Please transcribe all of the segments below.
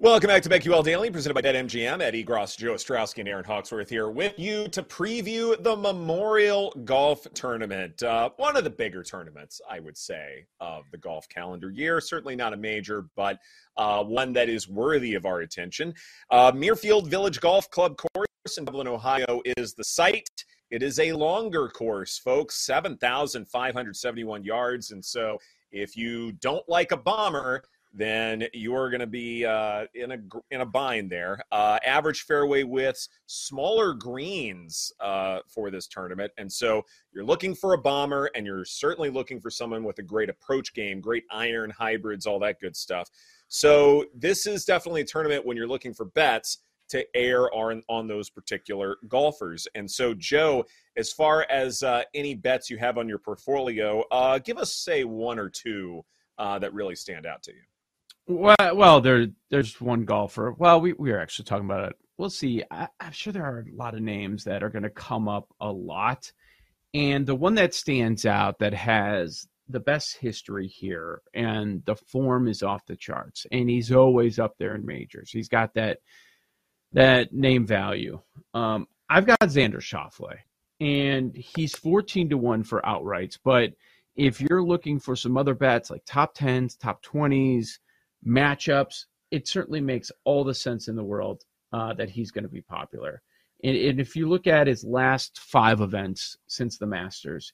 Welcome back to BetQL Daily, presented by BetMGM. Ed Egros, Joe Ostrowski, and Erin Hawksworth here with you to preview the Memorial Golf Tournament. Uh, one of the bigger tournaments, I would say, of the golf calendar year. Certainly not a major, but uh, one that is worthy of our attention. Uh, Muirfield Village Golf Club course in Dublin, Ohio is the site. It is a longer course, folks, 7,571 yards. And so if you don't like a bomber, then you're going to be uh, in a in a bind there. Uh, average fairway widths, smaller greens uh, for this tournament, and so you're looking for a bomber, and you're certainly looking for someone with a great approach game, great iron hybrids, all that good stuff. So this is definitely a tournament when you're looking for bets to air on on those particular golfers. And so, Joe, as far as uh, any bets you have on your portfolio, uh, give us say one or two uh, that really stand out to you. Well, well, there, there's one golfer. Well, we, we are actually talking about it. We'll see. I, I'm sure there are a lot of names that are going to come up a lot. And the one that stands out that has the best history here and the form is off the charts and he's always up there in majors. He's got that that name value. Um, I've got Xander Schauffele and he's 14 to 1 for outrights, but if you're looking for some other bets like top 10s, top 20s, matchups, it certainly makes all the sense in the world uh, that he's going to be popular. And, and, if you look at his last five events since the Masters,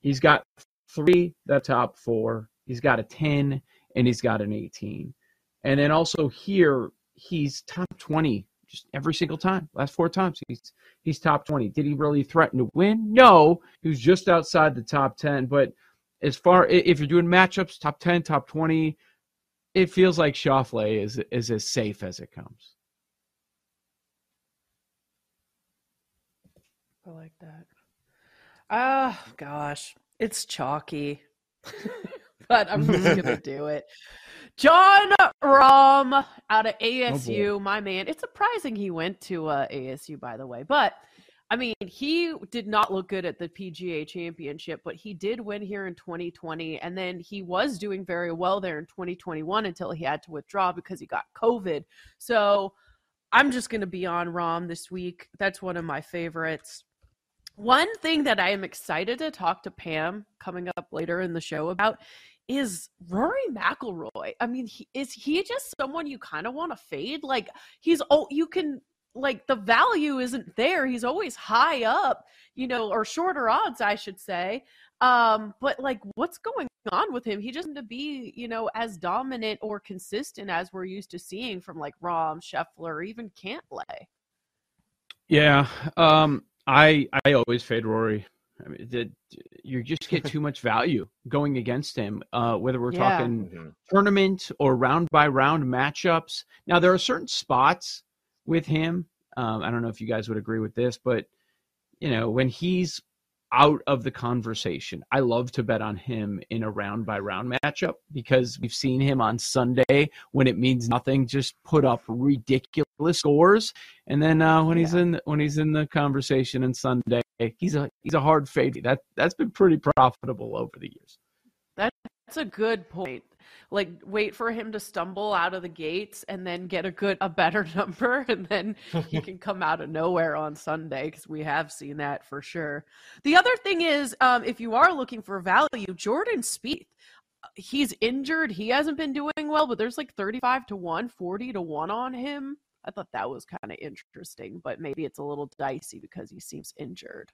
he's got three the top four, he's got a 10, and he's got an 18. And then also here, he's top 20 just every single time. Last four times, he's he's top 20. Did he really threaten to win? No, he was just outside the top 10. But as far if you're doing matchups, top 10, top 20, it feels like Schauffele is is as safe as it comes. I like that. Ah, uh, gosh, it's chalky, but I'm just gonna do it. Jon Rahm out of ASU, oh my man. It's surprising he went to uh, ASU, by the way, but I mean, he did not look good at the PGA championship, but he did win here in 2020. And then he was doing very well there in 2021 until he had to withdraw because he got COVID. So I'm just going to be on Rahm this week. That's one of my favorites. One thing that I am excited to talk to Pam coming up later in the show about is Rory McIlroy. I mean, he, is he just someone you kind of want to fade? Like he's oh, you can like the value isn't there. He's always high up, you know, or shorter odds, I should say. Um, but like what's going on with him? He doesn't to be, you know, as dominant or consistent as we're used to seeing from like Rahm, Scheffler, even Cantlay. Yeah. Um, I I always fade Rory. I mean, the, you just get too much value going against him, uh, whether we're yeah. talking mm-hmm. tournament or round by round matchups. Now, there are certain spots with him. Um, I don't know if you guys would agree with this, but you know, when he's out of the conversation, I love to bet on him in a round by round matchup because we've seen him on Sunday when it means nothing, just put up ridiculous scores, and then uh, when yeah. he's in when he's in the conversation on Sunday, he's a he's a hard fade. That that's been pretty profitable over the years. That's a good point like wait for him to stumble out of the gates and then get a good a better number and then he can come out of nowhere on sunday because we have seen that for sure. The other thing is um, if you are looking for value jordan Spieth he's injured. He hasn't been doing well but there's like 35 to 1 40 to 1 on him. I thought that was kind of interesting but maybe it's a little dicey because he seems injured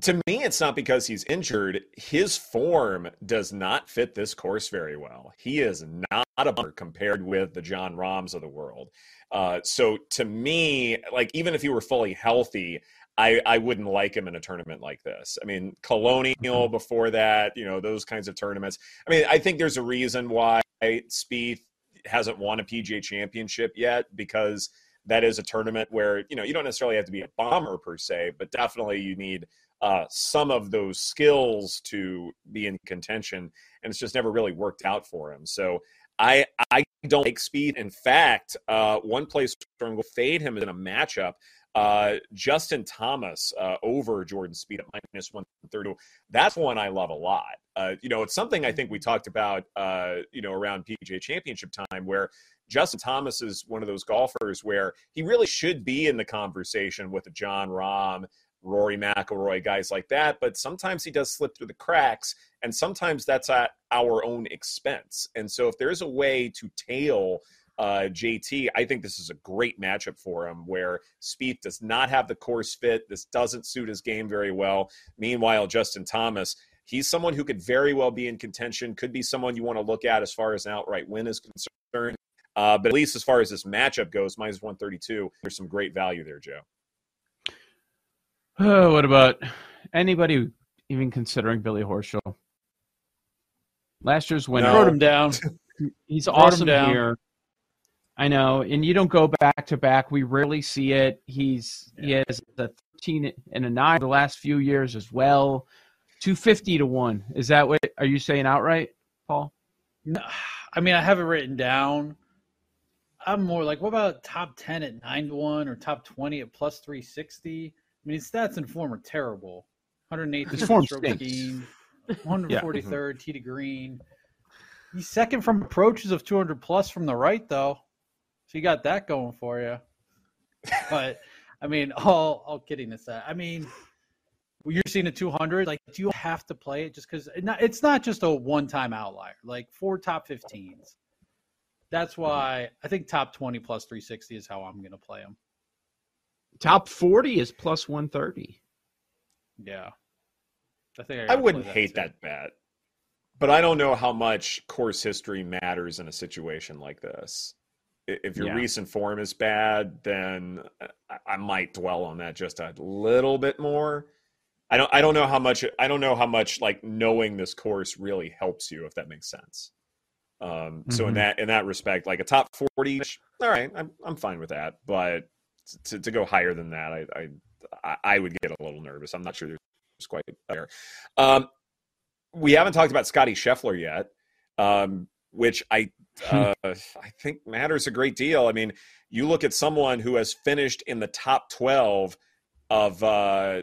To me, it's not because he's injured. His form does not fit this course very well. He is not a bomber compared with the Jon Rahms of the world. Uh, so to me, like even if he were fully healthy, I, I wouldn't like him in a tournament like this. I mean, Colonial mm-hmm. before that, you know, those kinds of tournaments. I mean, I think there's a reason why Spieth hasn't won a PGA championship yet because that is a tournament where, you know, you don't necessarily have to be a bomber per se, but definitely you need uh, some of those skills to be in contention. And it's just never really worked out for him. So I I don't like Spieth. In fact, uh, one place where I'm going to fade him in a matchup. Uh, Justin Thomas uh, over Jordan Spieth at minus 130. That's one I love a lot. Uh, you know, it's something I think we talked about, uh, you know, around PGA Championship time where Justin Thomas is one of those golfers where he really should be in the conversation with a Jon Rahm, Rory McIlroy, guys like that. But sometimes he does slip through the cracks, and sometimes that's at our own expense. And so, if there's a way to tail uh, JT, I think this is a great matchup for him where Spieth does not have the course fit. This doesn't suit his game very well. Meanwhile, Justin Thomas, he's someone who could very well be in contention, could be someone you want to look at as far as an outright win is concerned. Uh, but at least as far as this matchup goes, minus 132, there's some great value there, Joe. Oh, what about anybody even considering Billy Horschel? Last year's winner. No. Wrote him down. He's awesome down. here. I know, and you don't go back to back. We rarely see it. He's yeah. he has a thirteen and a nine the last few years as well. Two fifty to one. Is that what are you saying outright, Paul? No, I mean I have it written down. I'm more like, what about top ten at nine to one or top twenty at plus three sixty? I mean, his stats and form are terrible. 108 his form stroke gain, 143rd yeah. mm-hmm. tee to green. He's second from approaches of 200 plus from the right, though. So you got that going for you. But I mean, all all kidding aside, I mean, you're seeing a 200. Like, do you have to play it just because it's not just a one-time outlier? Like four top 15s. That's why I think top 20 plus 360 is how I'm going to play them. Top 40 is plus 130. Yeah. I think I, I wouldn't that hate too. that bet. But I don't know how much course history matters in a situation like this. If your yeah. recent form is bad, then I might dwell on that just a little bit more. I don't I don't know how much I don't know how much like knowing this course really helps you if that makes sense. Um, mm-hmm. so in mm-hmm. that in that respect, like a top 40, all right, I'm I'm fine with that, but to, to go higher than that, I, I I would get a little nervous. I'm not sure there's quite there. Um, we haven't talked about Scottie Scheffler yet, um, which I uh, I think matters a great deal. I mean, you look at someone who has finished in the top 12 of uh,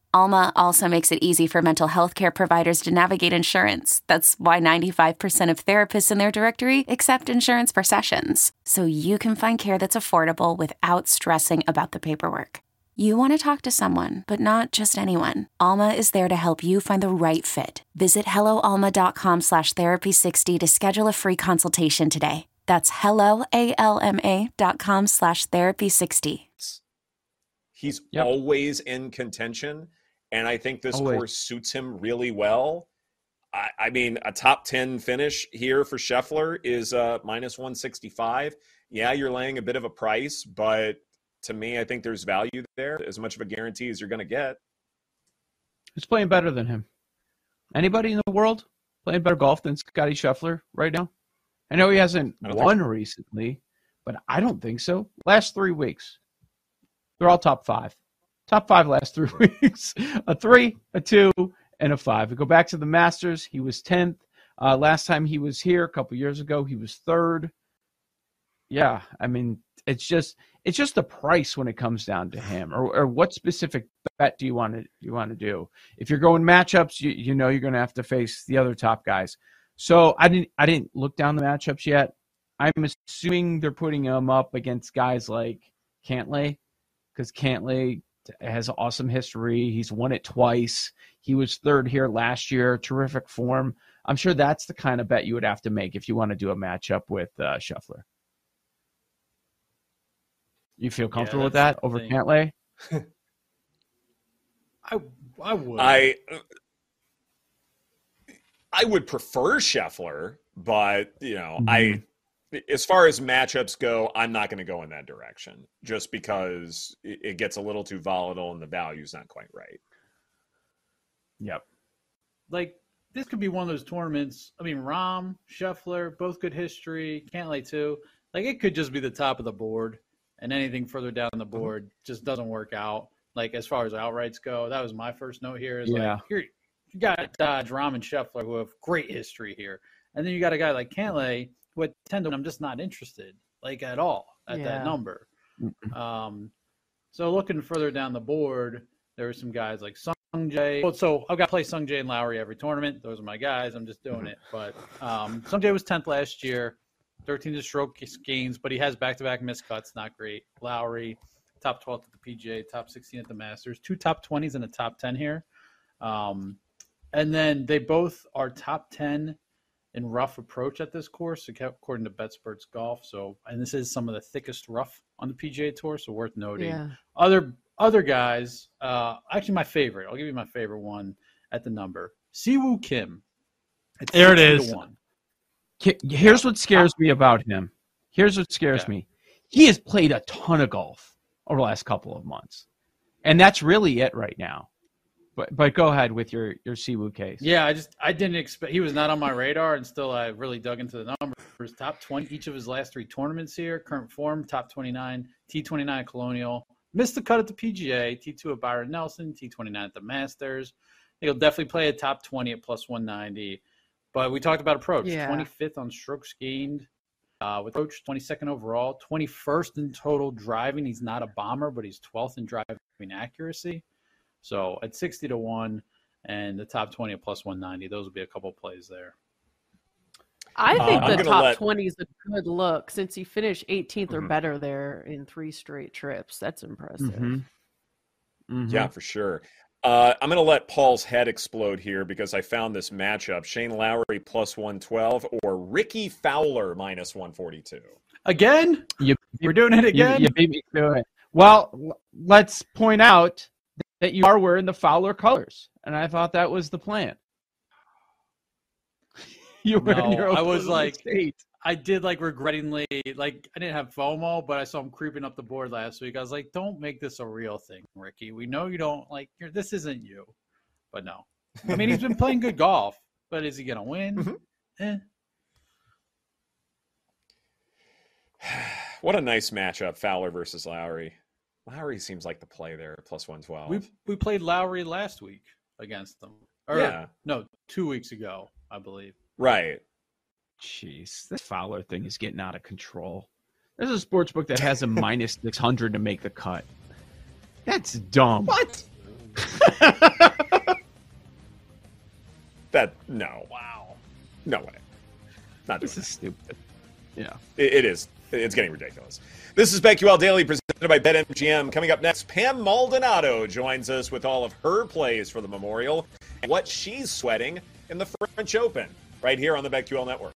Alma also makes it easy for mental health care providers to navigate insurance. That's why 95% of therapists in their directory accept insurance for sessions. So you can find care that's affordable without stressing about the paperwork. You want to talk to someone, but not just anyone. Alma is there to help you find the right fit. Visit helloalma.com slash therapy60 to schedule a free consultation today. That's helloalma.com slash therapy60. He's yep. always in contention and I think this oh, course suits him really well. I, I, mean, a top 10 finish here for Scheffler is uh, minus 165. Yeah, you're laying a bit of a price, but to me, I think there's value there. As much of a guarantee as you're going to get. Who's playing better than him? Anybody in the world playing better golf than Scottie Scheffler right now? I know he hasn't won recently, but I don't think so. Last three weeks, they're all top five. Top five last three weeks. a three, a two, and a five. We go back to the Masters. He was 10th. Uh, last time he was here a couple years ago, he was third. Yeah, I mean, it's just it's just the price when it comes down to him, or, or what specific bet do you want to you want to do? If you're going matchups, you you know you're going to have to face the other top guys. So I didn't I didn't look down the matchups yet. I'm assuming they're putting him up against guys like Cantlay, because Cantlay has awesome history. He's won it twice. He was third here last year, terrific form. I'm sure that's the kind of bet you would have to make if you want to do a matchup with uh, Scheffler. You feel comfortable yeah, with that over Cantlay? I I would. I I would prefer Scheffler, but you know, mm-hmm. I as far as matchups go, I'm not going to go in that direction just because it gets a little too volatile and the value's not quite right. Yep. Like this could be one of those tournaments. I mean, Rahm, Scheffler, both good history. Cantlay too. Like it could just be the top of the board, and anything further down the mm-hmm. board mm-hmm. just doesn't work out. Like as far as outrights go, that was my first note here. Is yeah. like here you got Dodge, Rahm, and Scheffler who have great history here, and then you got a guy like Cantlay ten to I'm just not interested like at all at yeah. that number. Um, so looking further down the board, there were some guys like Sungjae. Well, so I've got to play Sungjae and Lowry every tournament. Those are my guys. I'm just doing it. But um, Sungjae was 10th last year, 13 to stroke gains, but he has back-to-back miscuts. Not great. Lowry, top 12 at the PGA, top 16 at the Masters, two top 20s and a top 10 here. Um, and then they both are top 10 in rough approach at this course, according to BetSperts Golf. So, and this is some of the thickest rough on the PGA Tour, so worth noting. Yeah. Other other guys, uh, actually my favorite. I'll give you my favorite one at the number. Siwoo Kim. It's there it is. One. Here's what scares me about him. Here's what scares me. He has played a ton of golf over the last couple of months, and that's really it right now. But but go ahead with your your Siwoo case. Yeah, I just I didn't expect he was not on my radar, and still I really dug into the numbers. Top twenty each of his last three tournaments here. Current form top twenty nine, T twenty nine Colonial, missed the cut at the PGA, T two at Byron Nelson, T twenty nine at the Masters. He'll definitely play a top twenty at plus one ninety. But we talked about approach. Twenty yeah. fifth on strokes gained. Uh, with approach 22nd overall, 21st in total driving. He's not a bomber, but he's 12th in driving accuracy. So at 60 to 1 and the top 20 at plus 190, those would be a couple plays there. I uh, think uh, the top let... 20 is a good look since he finished 18th mm-hmm. or better there in three straight trips. That's impressive. Mm-hmm. Mm-hmm. Yeah, for sure. Uh, I'm going to let Paul's head explode here because I found this matchup Shane Lowry plus 112 or Rickie Fowler minus 142. Again? You, We're doing it again? You, you beat me to it. Well, let's point out that you are wearing the Fowler colors, and I thought that was the plan. you were no, in your I was like, state. I did like regrettingly, like I didn't have FOMO, but I saw him creeping up the board last week. I was like, "Don't make this a real thing, Rickie. We know you don't like. this isn't you." But no, I mean he's been playing good golf, but is he gonna win? Mm-hmm. Eh. What a nice matchup, Fowler versus Lowry. Lowry seems like the play there, plus one twelve. We we played Lowry last week against them. Or, yeah. No, two weeks ago, I believe. Right. Jeez, this Fowler thing is getting out of control. There's a sports book that has a minus six hundred to make the cut. That's dumb. What? that no. Wow. No way. Not this is that. stupid. Yeah. It, it is. It's getting ridiculous. This is BetQL Daily presented by BetMGM. Coming up next, Pam Maldonado joins us with all of her plays for the Memorial and what she's sweating in the French Open right here on the BetQL Network.